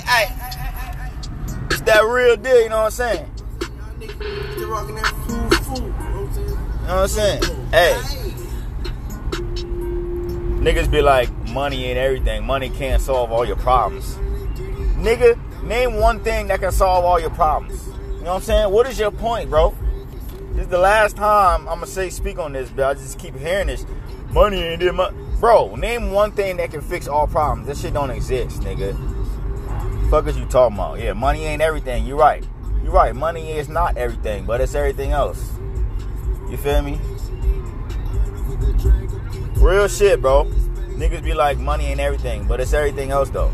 hey, hey. It's that real deal. You know what I'm saying? You know what I'm saying? Hey, niggas be like, money ain't everything. Money can't solve all your problems. Nigga, name one thing that can solve all your problems. You know what I'm saying? What is your point, bro? This is the last time I'm gonna say speak on this, but I just keep hearing this. Money ain't it, bro. Name one thing that can fix all problems. This shit don't exist, nigga. Fuck is you talking about? Yeah, money ain't everything. You're right. You're right. Money is not everything, but it's everything else. You feel me? Real shit, bro. Niggas be like, money ain't everything, but it's everything else though.